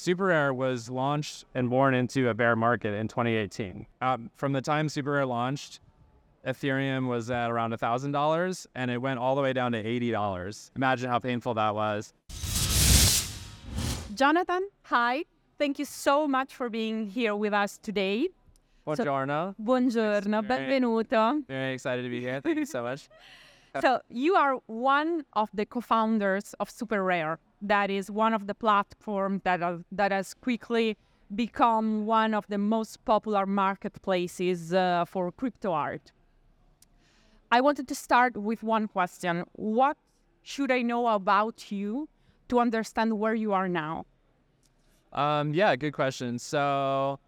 Super Rare was launched and born into a bear market in 2018. Um, from the time Super Rare launched, Ethereum was at around $1,000 and it went all the way down to $80. Imagine how painful that was. Jonathan, hi. Thank you so much for being here with us today. Buongiorno. So, buongiorno, benvenuto. Very excited to be here. Thank you so much. so, you are one of the co founders of Super Rare. That is one of the platforms that, that has quickly become one of the most popular marketplaces uh, for crypto art. I wanted to start with one question What should I know about you to understand where you are now? Um, yeah, good question. So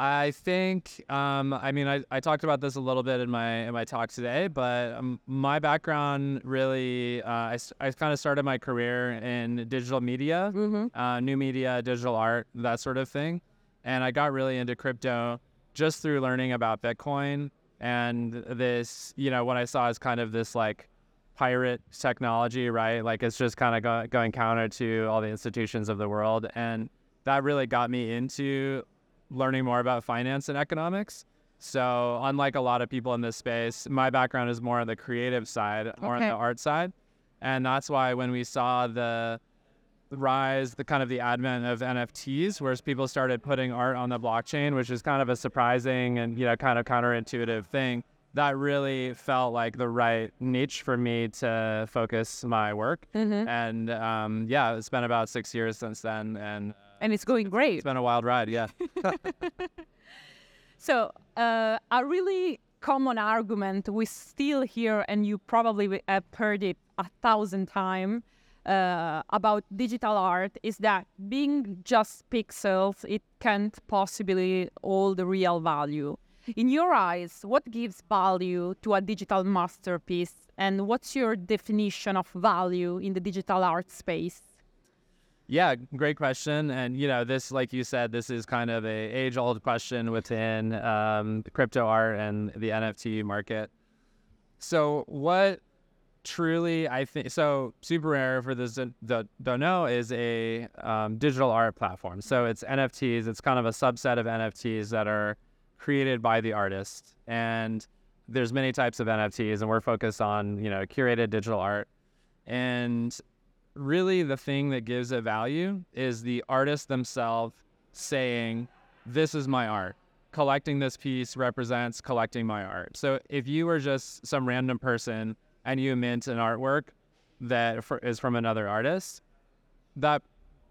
I think, um, I mean, I, I talked about this a little bit in my in my talk today, but um, my background really, uh, I, I kind of started my career in digital media, mm-hmm. uh, new media, digital art, that sort of thing, and I got really into crypto just through learning about Bitcoin and this, you know, what I saw is kind of this like pirate technology, right? Like it's just kind of go- going counter to all the institutions of the world and that really got me into learning more about finance and economics. So, unlike a lot of people in this space, my background is more on the creative side, more okay. on the art side. And that's why when we saw the rise, the kind of the advent of NFTs, where people started putting art on the blockchain, which is kind of a surprising and, you know, kind of counterintuitive thing, that really felt like the right niche for me to focus my work. Mm-hmm. And um, yeah, it's been about six years since then. And and it's going great. It's been a wild ride, yeah. so, uh, a really common argument we still hear, and you probably have heard it a thousand times uh, about digital art, is that being just pixels, it can't possibly hold the real value. In your eyes, what gives value to a digital masterpiece, and what's your definition of value in the digital art space? Yeah, great question. And you know, this, like you said, this is kind of a age-old question within um, crypto art and the NFT market. So, what truly I think so Super Rare for those that don't know is a um, digital art platform. So it's NFTs. It's kind of a subset of NFTs that are created by the artist, and there's many types of NFTs, and we're focused on you know curated digital art. And really the thing that gives it value is the artist themselves saying, This is my art. Collecting this piece represents collecting my art. So if you were just some random person and you mint an artwork that is from another artist, that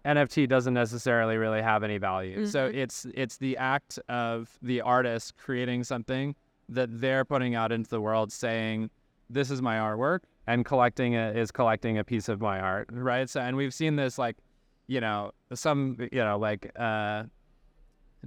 NFT doesn't necessarily really have any value. Mm-hmm. So it's it's the act of the artist creating something that they're putting out into the world saying, This is my artwork and collecting a, is collecting a piece of my art, right? So, and we've seen this like, you know, some, you know, like uh,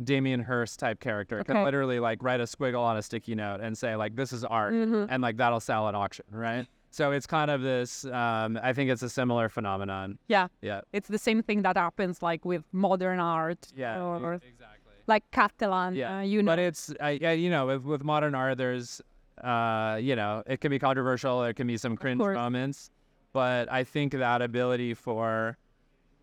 Damien Hirst type character okay. can literally like write a squiggle on a sticky note and say like, this is art, mm-hmm. and like that'll sell at auction, right? So it's kind of this. Um, I think it's a similar phenomenon. Yeah. Yeah. It's the same thing that happens like with modern art. Yeah. Or, exactly. Like Cattelan. Yeah. Uh, you know. But it's, I, yeah, you know, with, with modern art, there's uh, you know, it can be controversial. There can be some cringe moments, but I think that ability for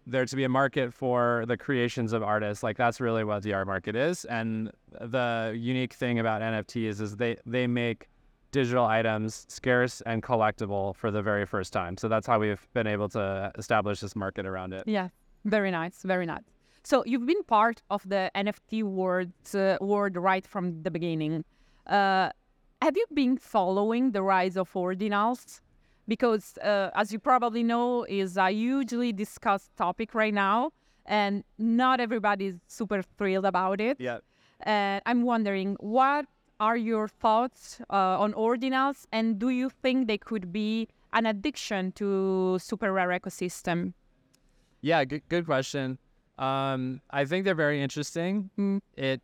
there to be a market for the creations of artists, like that's really what the art market is. And the unique thing about NFTs is they they make digital items scarce and collectible for the very first time. So that's how we've been able to establish this market around it. Yeah, very nice, very nice. So you've been part of the NFT world uh, world right from the beginning. Uh, have you been following the rise of ordinals? Because, uh, as you probably know, is a hugely discussed topic right now, and not everybody's super thrilled about it. Yeah. And I'm wondering, what are your thoughts uh, on ordinals, and do you think they could be an addiction to super rare ecosystem? Yeah, good, good question. Um, I think they're very interesting. Mm. It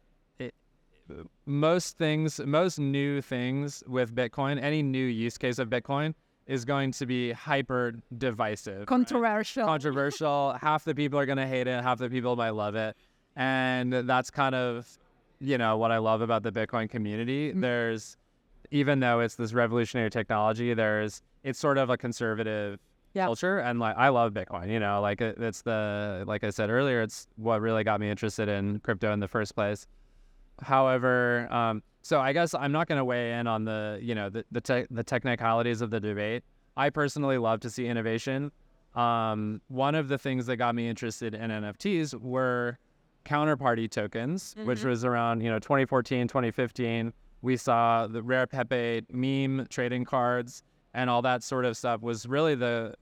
most things, most new things with Bitcoin, any new use case of Bitcoin is going to be hyper divisive, controversial. Right? Controversial. half the people are going to hate it, half the people might love it. And that's kind of, you know, what I love about the Bitcoin community. Mm-hmm. There's, even though it's this revolutionary technology, there's, it's sort of a conservative Yeah. culture, and like I love Bitcoin. You know, like it, it's the like I said earlier, it's what really got me interested in crypto in the first place. However, um, so I guess I'm not going to weigh in on the you know the the, te- the technicalities of the debate. I personally love to see innovation. Um, one of the things that got me interested in NFTs were counterparty tokens, which Mhm. was around you know 2014, 2015. We saw the rare Pepe meme trading cards and all that sort of stuff was really the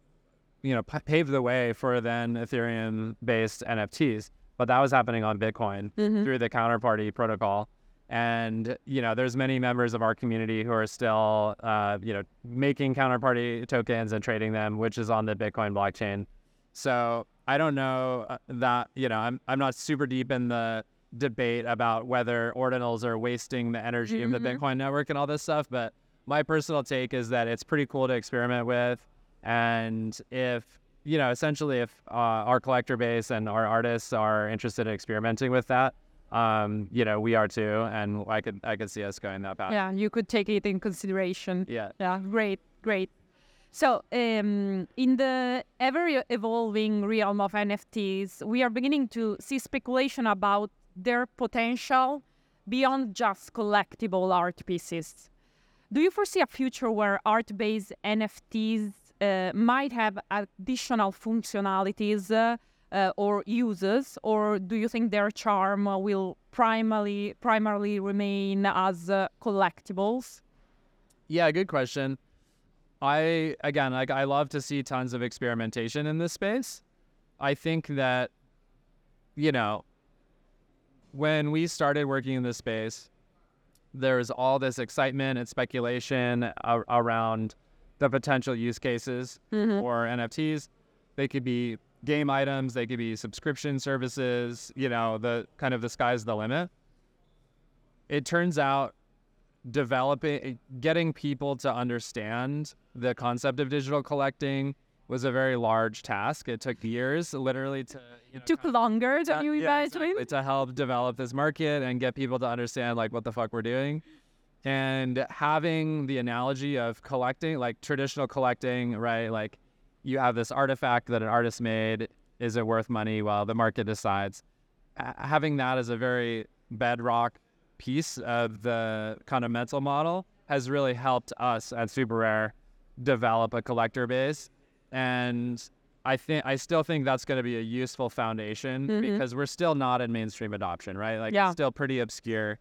you know p- paved the way for then Ethereum based NFTs. But that was happening on Bitcoin Mhm. through the counterparty protocol. And you know, there's many members of our community who are still, uh, you know, making counterparty tokens and trading them, which is on the Bitcoin blockchain. So I don't know uh, that you know, I'm I'm not super deep in the debate about whether ordinals are wasting the energy of the Mhm. Bitcoin network and all this stuff, but my personal take is that it's pretty cool to experiment with, and if you know, essentially, if uh, our collector base and our artists are interested in experimenting with that, um, you know, we are too, and I could I could see us going that path. Yeah, you could take it in consideration. Yeah. Yeah, great, great. So, um, in the ever evolving realm of NFTs, we are beginning to see speculation about their potential beyond just collectible art pieces. Do you foresee a future where art based NFTs might have additional functionalities uh, uh, or uses, or do you think their charm uh, will primarily primarily remain as uh, collectibles? Yeah, good question. I again, like I love to see tons of experimentation in this space. I think that you know, when we started working in this space, there was all this excitement and speculation around the potential use cases Mhm. for NFTs. They could be game items, they could be subscription services, you know, the kind of the sky's the limit. It turns out developing getting people to understand the concept of digital collecting was a very large task. It took years literally to you know, Took longer than uh, you yeah, imagine. exactly, to help develop this market and get people to understand like what the fuck we're doing. And having the analogy of collecting, like traditional collecting, right? Like you have this artifact that an artist made. Is it worth money? Well, the market decides. A- having that as a very bedrock piece of the kind of mental model has really helped us at Super Rare develop a collector base. And I think I still think that's going to be a useful foundation Mhm. because we're still not in mainstream adoption, right? Like Yeah. it's still pretty obscure.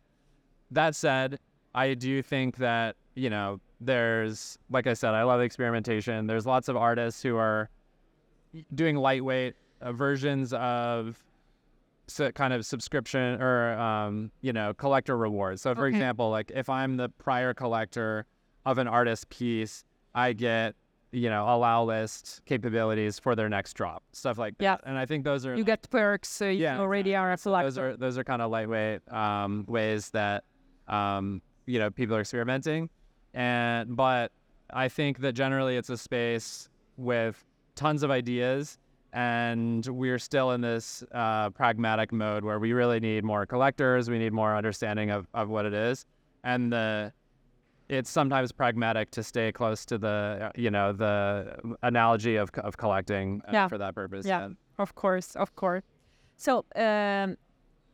That said, I do think that, you know, there's like I said, I love experimentation. There's lots of artists who are doing lightweight uh, versions of kind of subscription or um, you know collector rewards. So for Okay. example, like if I'm the prior collector of an artist piece, I get you know allow list capabilities for their next drop, stuff like that. Yeah. And I think those are You get perks uh, if Yeah, already are a those are those are kind of lightweight um, ways that um, you know people are experimenting, and but I think that generally it's a space with tons of ideas, and we're still in this uh, pragmatic mode where we really need more collectors, we need more understanding of, of what it is, and the it's sometimes pragmatic to stay close to the you know the analogy of of collecting uh, Yeah. for that purpose. Yeah. And- Of course, of course. So, um,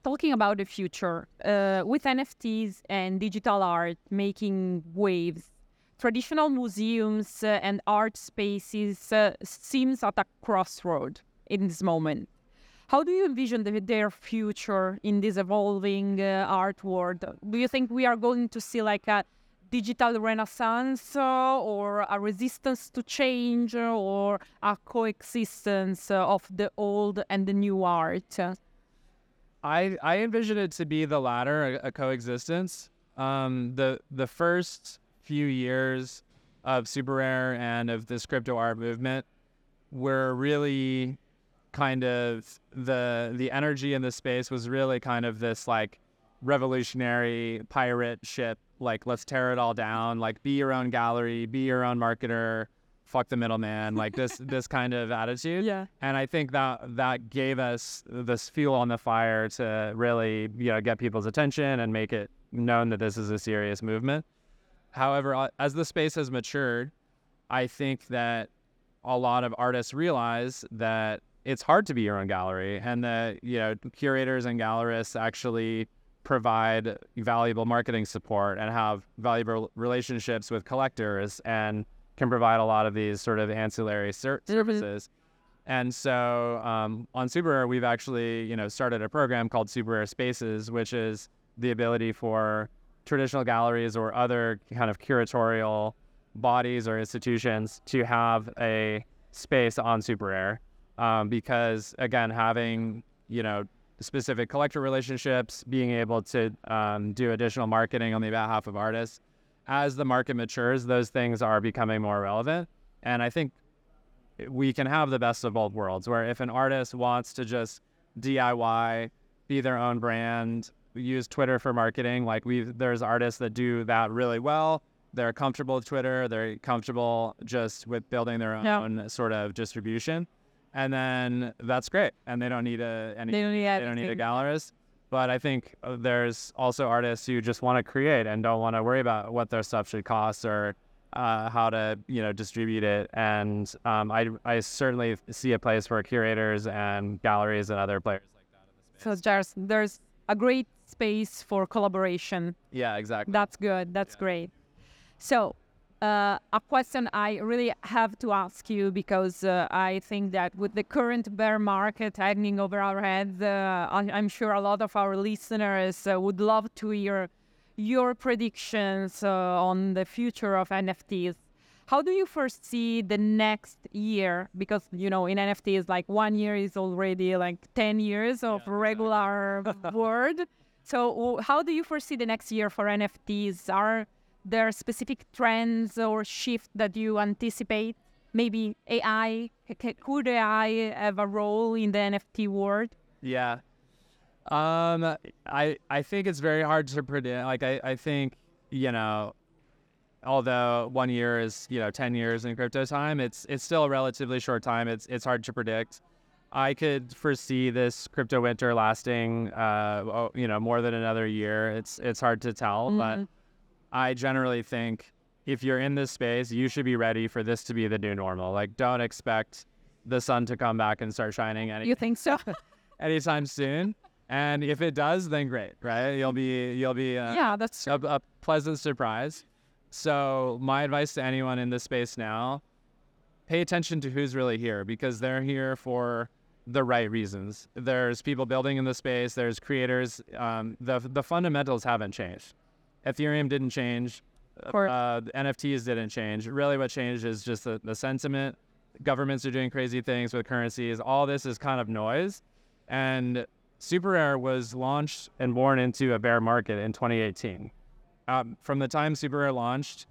talking about the future, uh, with NFTs and digital art making waves, traditional museums uh, and art spaces uh, seems at a crossroad in this moment. How do you envision the, their future in this evolving uh, art world? Do you think we are going to see like a digital renaissance uh, or a resistance to change uh, or a coexistence of the old and the new art? I I envision it to be the latter, a, a coexistence. Um, the the first few years of Super Rare and of this crypto art movement were really kind of the the energy in the space was really kind of this like revolutionary pirate ship like let's tear it all down like be your own gallery be your own marketer fuck the middleman like this this kind of attitude Yeah. and I think that that gave us this fuel on the fire to really, you know, get people's attention and make it known that this is a serious movement. However, as the space has matured, I think that a lot of artists realize that it's hard to be your own gallery and that you know curators and gallerists actually provide valuable marketing support and have valuable relationships with collectors and can provide a lot of these sort of ancillary ser- services. And so um, on Super Rare, we've actually you know started a program called Super Rare Spaces, which is the ability for traditional galleries or other kind of curatorial bodies or institutions to have a space on Super Rare. Um, because again, having you know specific collector relationships, being able to um, do additional marketing on the behalf of artists. As the market matures, those things are becoming more relevant. And I think we can have the best of both worlds, where if an artist wants to just DIY, be their own brand, use Twitter for marketing, like we there's artists that do that really well. They're comfortable with Twitter. They're comfortable just with building their own yeah. sort of distribution and then that's great. And they don't need a any, they don't need, they don't need a gallerist. But I think uh, there's also artists who just want to create and don't want to worry about what their stuff should cost or uh, how to you know distribute it. And um, I I certainly see a place for curators and galleries and other players like that in the space. So there's there's a great space for collaboration. Yeah, exactly. That's good. That's yeah. great. So uh, a question I really have to ask you because uh, I think that with the current bear market hanging over our heads, uh, I'm sure a lot of our listeners uh, would love to hear your predictions uh, on the future of NFTs. How do you foresee the next year? Because you know, in NFTs, like one year is already like ten years of yeah. regular world. So, how do you foresee the next year for NFTs? Are there are specific trends or shift that you anticipate? Maybe AI, could AI have a role in the NFT world? Yeah. Um, I I think it's very hard to predict. Like I, I think, you know, although one year is, you know, ten years in crypto time, it's it's still a relatively short time. It's it's hard to predict. I could foresee this crypto winter lasting, uh, you know, more than another year. It's it's hard to tell, mm-hmm. but I generally think if you're in this space, you should be ready for this to be the new normal. Like, don't expect the sun to come back and start shining. Any- you think so? anytime soon. And if it does, then great, right? You'll be you'll be uh, yeah, that's a, a pleasant surprise. So my advice to anyone in this space now: pay attention to who's really here because they're here for the right reasons. There's people building in the space. There's creators. Um, the the fundamentals haven't changed. Ethereum didn't change. Uh, NFTs didn't change. Really, what changed is just the, the sentiment. Governments are doing crazy things with currencies. All this is kind of noise. And Super Rare was launched and born into a bear market in 2018. Um, from the time Super Rare launched,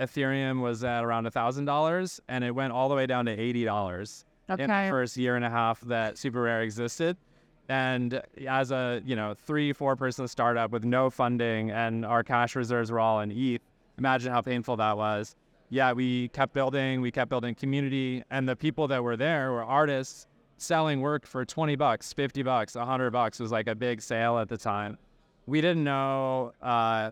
Ethereum was at around $1,000 and it went all the way down to $80 okay. in the first year and a half that Super Rare existed. And as a you know three four person startup with no funding and our cash reserves were all in ETH, imagine how painful that was. Yeah, we kept building, we kept building community, and the people that were there were artists selling work for 20 bucks, 50 bucks, 100 bucks was like a big sale at the time. We didn't know, uh,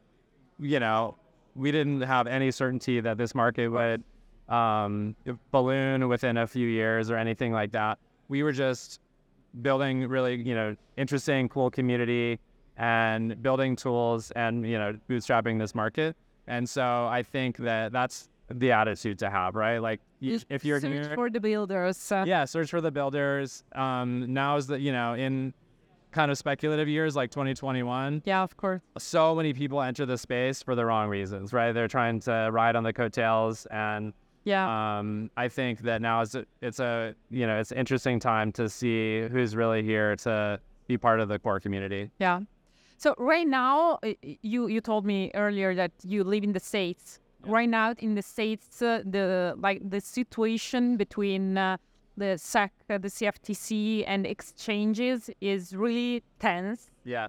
you know, we didn't have any certainty that this market would um, balloon within a few years or anything like that. We were just building really, you know, interesting, cool community and building tools and, you know, bootstrapping this market. And so I think that that's the attitude to have, right? Like if you're search here, for the builders. Uh, yeah, search for the builders. Um, now is the, you know, in kind of speculative years like 2021. Yeah, of course. So many people enter the space for the wrong reasons, right? They're trying to ride on the coattails and yeah. Um, I think that now is a, it's a you know it's an interesting time to see who's really here to be part of the core community. Yeah. So right now, you you told me earlier that you live in the states. Yeah. Right now in the states, uh, the like the situation between uh, the SEC, uh, the CFTC, and exchanges is really tense. Yeah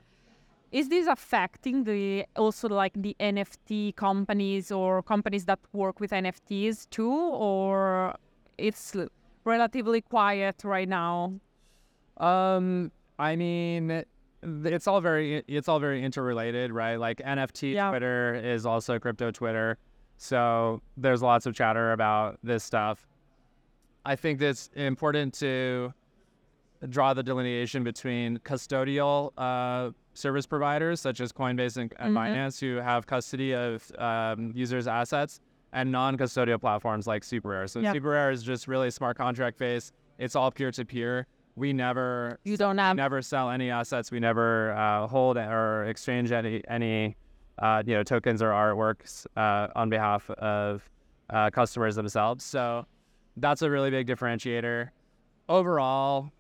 is this affecting the also like the nft companies or companies that work with nfts too or it's relatively quiet right now? Um i mean it's all very it's all very interrelated right? Like nft yeah. twitter is also crypto twitter so there's lots of chatter about this stuff. I think it's important to draw the delineation between custodial uh, service providers such as Coinbase and, and Mhm. Binance who have custody of um, users' assets and non-custodial platforms like SuperRare. So Yep. SuperRare is just really smart contract based. It's all peer-to-peer. We never You don't we have never sell any assets. We never uh, hold or exchange any any uh, you know tokens or artworks uh, on behalf of uh, customers themselves. So that's a really big differentiator. Overall,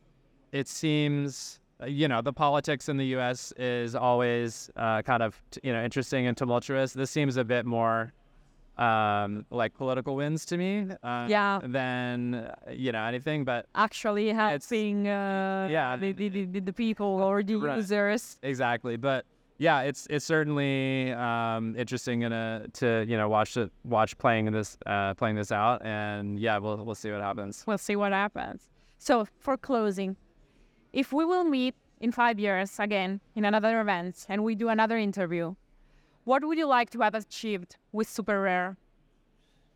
it seems you know the politics in the U.S. is always uh, kind of you know interesting and tumultuous. This seems a bit more um, like political wins to me uh, Yeah. than uh, you know anything, but. actually helping uh, Yeah. the, the, the, people or the Right. users. exactly but yeah it's it's certainly um interesting and uh to you know watch it watch playing this uh playing this out and yeah we'll we'll see what happens We'll see what happens. So, for closing, if we will meet in five years again in another event and we do another interview, what would you like to have achieved with Super Rare?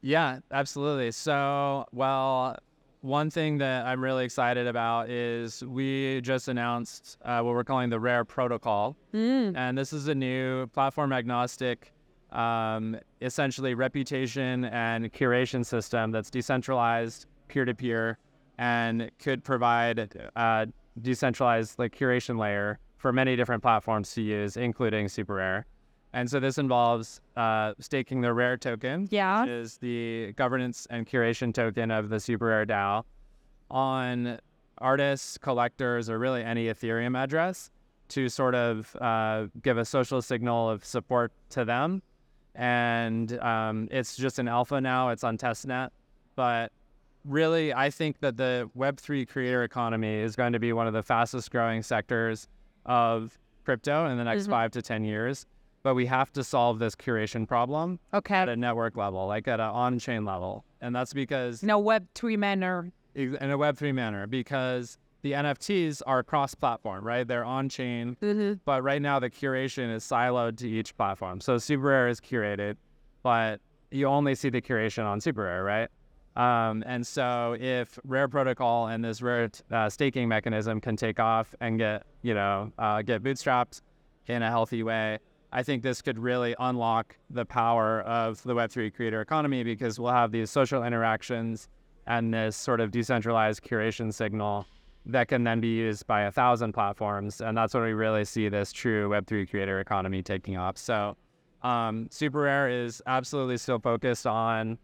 yeah absolutely so well one thing that i'm really excited about is we just announced uh, what we're calling the rare protocol Mm. and this is a new platform agnostic um, essentially reputation and curation system that's decentralized peer-to-peer and could provide uh, decentralized like curation layer for many different platforms to use including super rare and so this involves uh, staking the rare token Yeah. which is the governance and curation token of the super rare dao on artists collectors or really any ethereum address to sort of uh, give a social signal of support to them. And um, it's just an alpha now, it's on testnet. But really, I think that the Web3 creator economy is going to be one of the fastest growing sectors of crypto in the next Mhm. five to 10 years. But we have to solve this curation problem okay. at a network level, like at an on chain level. And that's because In a Web3 manner. in a Web3 manner, because the NFTs are cross platform, right? They're on chain Mhm. but right now the curation is siloed to each platform. So Super Rare is curated, but you only see the curation on Super Rare, right? Um, and so if Rare Protocol and this Rare uh, staking mechanism can take off and get you know uh, get bootstrapped in a healthy way, I think this could really unlock the power of the Web3 creator economy because we'll have these social interactions and this sort of decentralized curation signal that can then be used by a thousand platforms. And that's when we really see this true Web3 creator economy taking off. So, um, Super Rare is absolutely still focused on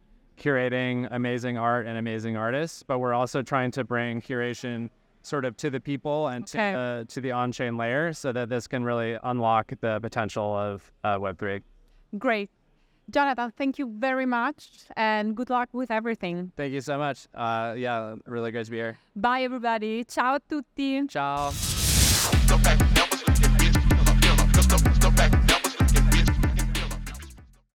curating amazing art and amazing artists, but we're also trying to bring curation sort of to the people and Okay. to, uh, to the on chain layer so that this can really unlock the potential of uh, Web3. Great. Jonathan, thank you very much and good luck with everything. Thank you so much. Uh, yeah, really great to be here. Bye, everybody. Ciao a tutti. Ciao.